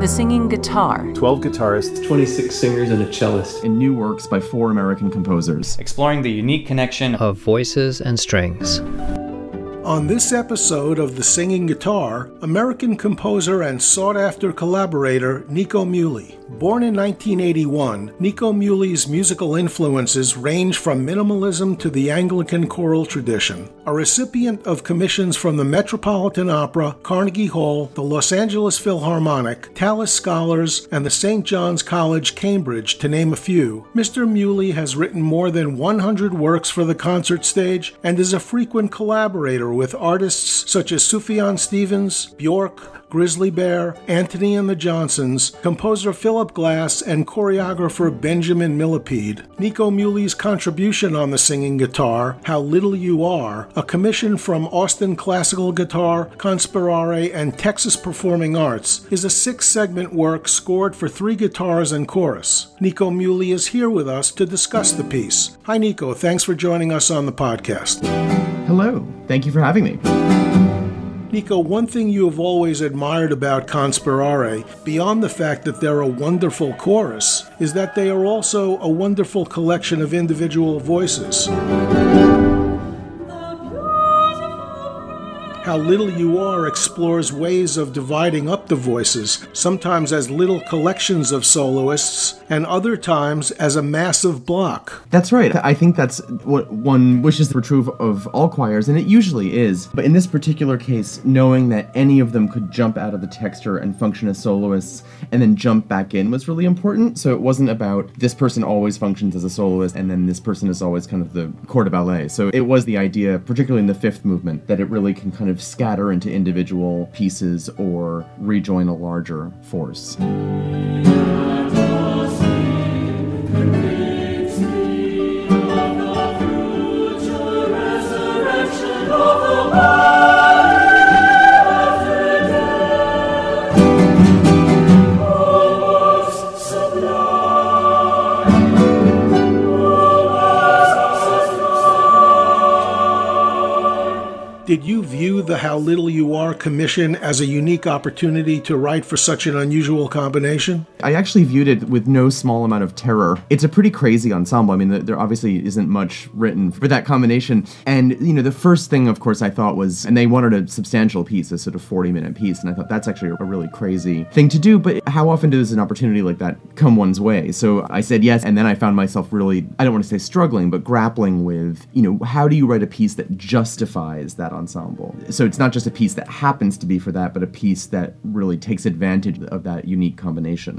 The Singing Guitar. 12 guitarists, 26 singers, and a cellist. In new works by four American composers. Exploring the unique connection of voices and strings. On this episode of The Singing Guitar, American composer and sought after collaborator Nico Muhly. Born in 1981, Nico Muhly's musical influences range from minimalism to the Anglican choral tradition. A recipient of commissions from the Metropolitan Opera, Carnegie Hall, the Los Angeles Philharmonic, Tallis Scholars, and the St. John's College, Cambridge, to name a few, Mr. Muhly has written more than 100 works for the concert stage and is a frequent collaborator with artists such as Sufjan Stevens, Bjork, Grizzly Bear, Antony and the Johnsons, composer Philip Glass, and choreographer Benjamin Millepied. Nico Muhly's contribution on the singing guitar, How Little You Are, a commission from Austin Classical Guitar, Conspirare, and Texas Performing Arts, is a six segment work scored for three guitars and chorus. Nico Muley is here with us to discuss the piece. Hi, Nico. Thanks for joining us on the podcast. Hello. Thank you for having me. Nico, one thing you have always admired about Conspirare, beyond the fact that they're a wonderful chorus, is that they are also a wonderful collection of individual voices. How Little You Are explores ways of dividing up the voices, sometimes as little collections of soloists, and other times as a massive block. That's right. I think that's what one wishes were true of all choirs, and it usually is. But in this particular case, knowing that any of them could jump out of the texture and function as soloists and then jump back in was really important. So it wasn't about this person always functions as a soloist and then this person is always kind of the corps de ballet. So it was the idea, particularly in the fifth movement, that it really can kind of of scatter into individual pieces or rejoin a larger force. The How Little You Are commission as a unique opportunity to write for such an unusual combination? I actually viewed it with no small amount of terror. It's a pretty crazy ensemble. I mean, there obviously isn't much written for that combination. And, you know, the first thing, of course, I thought was, and they wanted a substantial piece, a sort of 40 minute piece. And I thought that's actually a really crazy thing to do. But how often does an opportunity like that come one's way? So I said yes. And then I found myself really, I don't want to say struggling, but grappling with, you know, how do you write a piece that justifies that ensemble. So it's not just a piece that happens to be for that, but a piece that really takes advantage of that unique combination.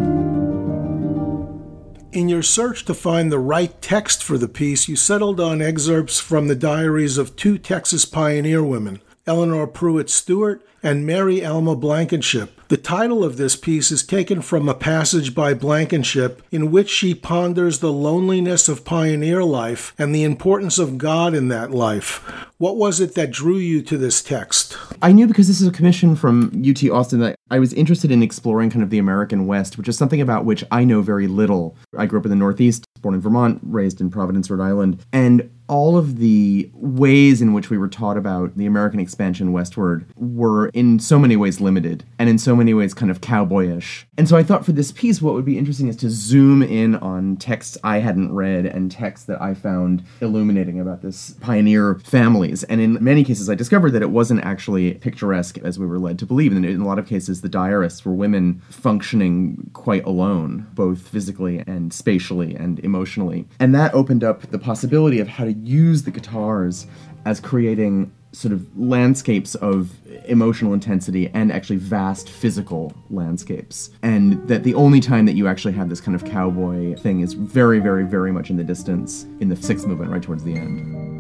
In your search to find the right text for the piece, you settled on excerpts from the diaries of two Texas pioneer women, Elinore Pruitt Stewart and Mary Alma Blankenship. The title of this piece is taken from a passage by Blankenship in which she ponders the loneliness of pioneer life and the importance of God in that life. What was it that drew you to this text? I knew because this is a commission from UT Austin that I was interested in exploring kind of the American West, which is something about which I know very little. I grew up in the Northeast, born in Vermont, raised in Providence, Rhode Island, and all of the ways in which we were taught about the American expansion westward were in so many ways limited and in so many ways kind of cowboyish. And so I thought for this piece, what would be interesting is to zoom in on texts I hadn't read and texts that I found illuminating about this pioneer families. And in many cases, I discovered that it wasn't actually picturesque as we were led to believe. And in a lot of cases, the diarists were women functioning quite alone, both physically and spatially and emotionally. And that opened up the possibility of how to use the guitars as creating sort of landscapes of emotional intensity and actually vast physical landscapes. And that the only time that you actually have this kind of cowboy thing is very, very, very much in the distance in the sixth movement, right towards the end.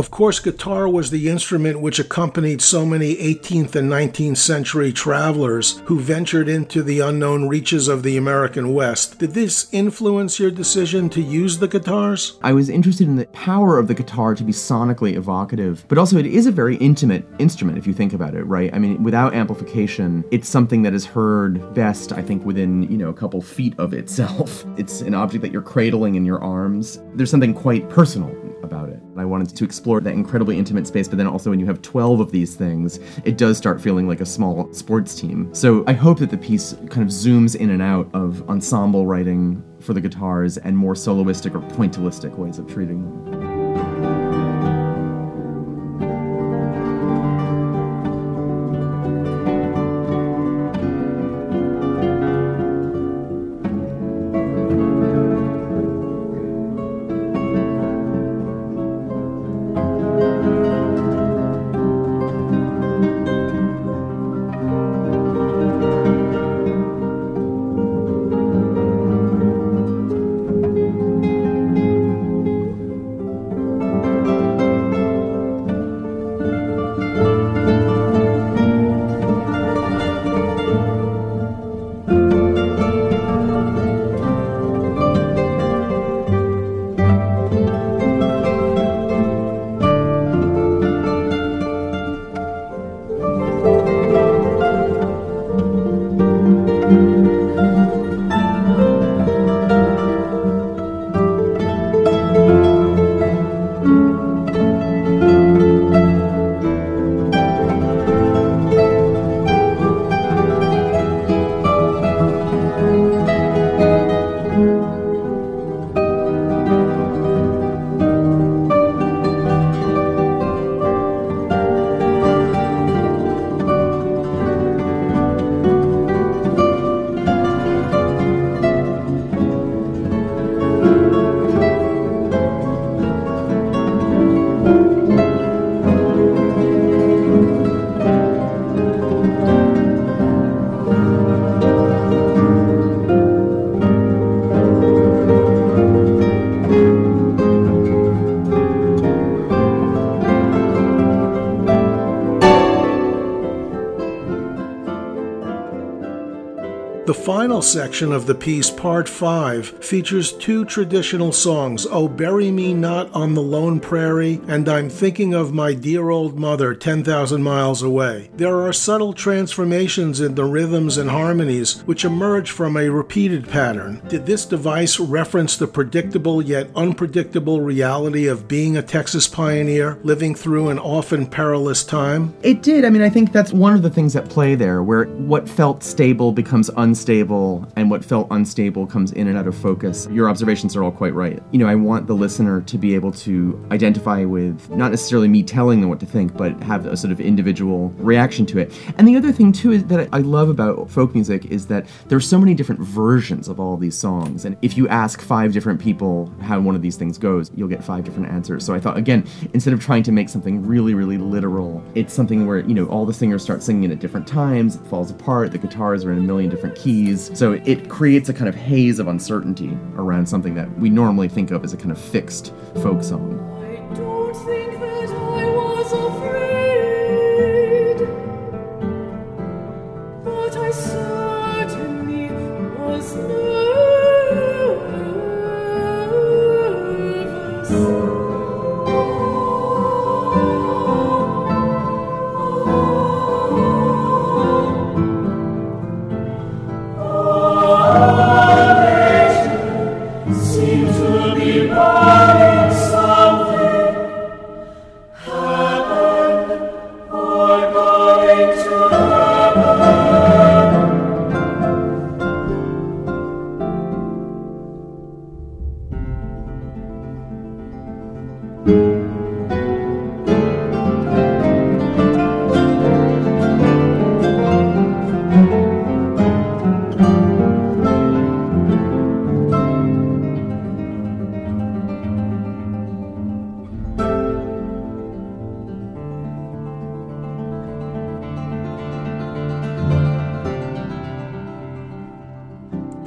Of course, guitar was the instrument which accompanied so many 18th and 19th century travelers who ventured into the unknown reaches of the American West. Did this influence your decision to use the guitars? I was interested in the power of the guitar to be sonically evocative, but also it is a very intimate instrument if you think about it, right? I mean, without amplification, it's something that is heard best, I think, within, you know, a couple feet of itself. It's an object that you're cradling in your arms. There's something quite personal about it. I wanted to explore that incredibly intimate space, but then also when you have 12 of these things, it does start feeling like a small sports team. So I hope that the piece kind of zooms in and out of ensemble writing for the guitars and more soloistic or pointillistic ways of treating them. Final section of the piece, Part 5, features two traditional songs, Oh Bury Me Not on the Lone Prairie and I'm Thinking of My Dear Old Mother 10,000 Miles Away. There are subtle transformations in the rhythms and harmonies which emerge from a repeated pattern. Did this device reference the predictable yet unpredictable reality of being a Texas pioneer living through an often perilous time? It did. I mean, I think that's one of the things at play there, where what felt stable becomes unstable and what felt unstable comes in and out of focus. Your observations are all quite right. You know, I want the listener to be able to identify with not necessarily me telling them what to think, but have a sort of individual reaction to it. And the other thing too is that I love about folk music is that there's so many different versions of all these songs. And if you ask five different people how one of these things goes, you'll get five different answers. So I thought again, instead of trying to make something really, really literal, it's something where, you know, all the singers start singing at different times, it falls apart, the guitars are in a million different keys. So it creates a kind of haze of uncertainty around something that we normally think of as a kind of fixed folk song.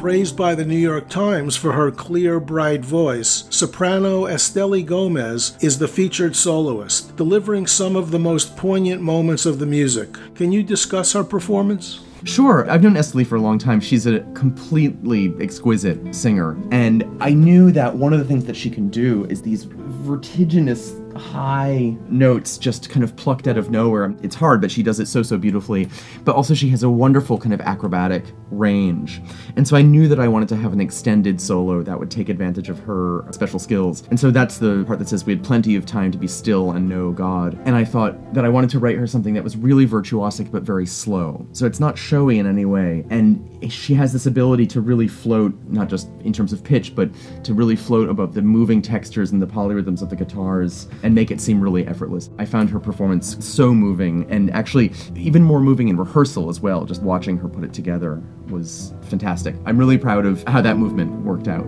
Praised by the New York Times for her clear, bright voice, soprano Esteli Gomez is the featured soloist, delivering some of the most poignant moments of the music. Can you discuss her performance? Sure, I've known Esteli for a long time. She's a completely exquisite singer. And I knew that one of the things that she can do is these vertiginous high notes just kind of plucked out of nowhere. It's hard, but she does it so, so beautifully. But also, she has a wonderful kind of acrobatic range. And so I knew that I wanted to have an extended solo that would take advantage of her special skills. And so that's the part that says we had plenty of time to be still and know God. And I thought that I wanted to write her something that was really virtuosic but very slow. So it's not showy in any way. And she has this ability to really float, not just in terms of pitch, but to really float above the moving textures and the polyrhythms of the guitars and make it seem really effortless. I found her performance so moving and actually even more moving in rehearsal as well. Just watching her put it together was fantastic. I'm really proud of how that movement worked out.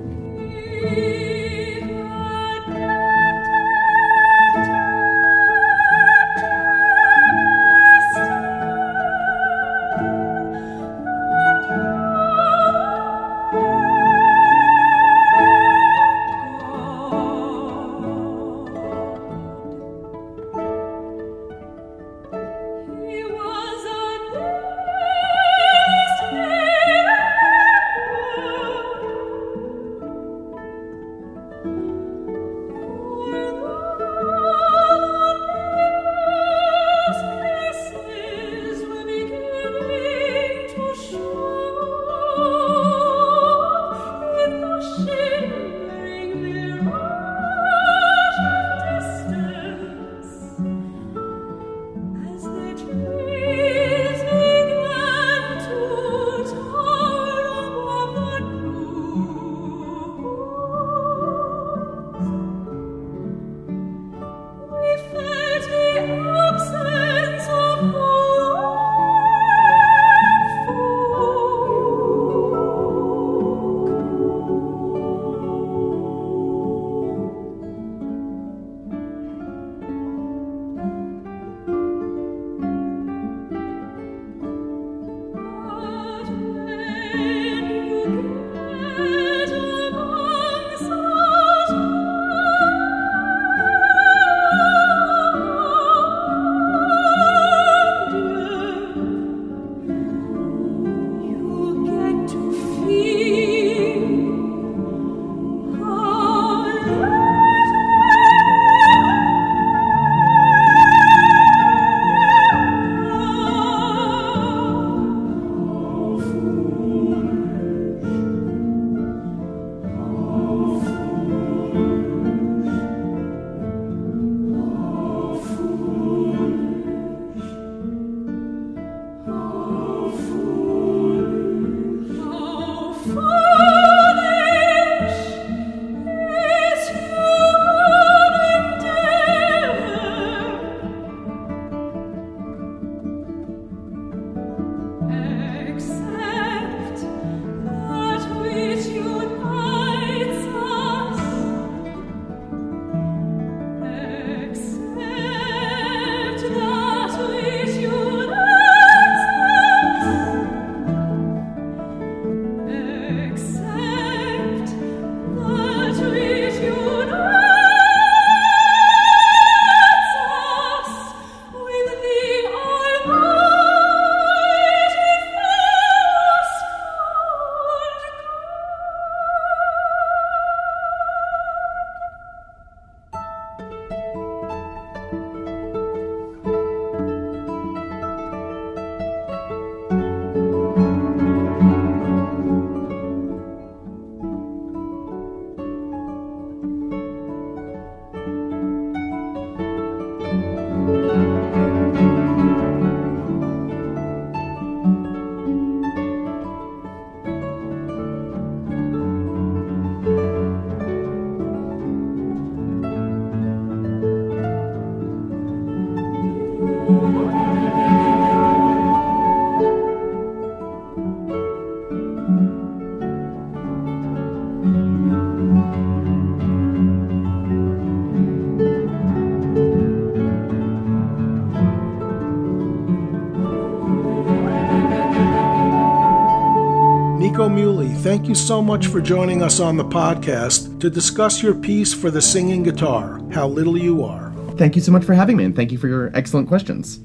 Thank you so much for joining us on the podcast to discuss your piece for the singing guitar, How Little You Are. Thank you so much for having me, and thank you for your excellent questions.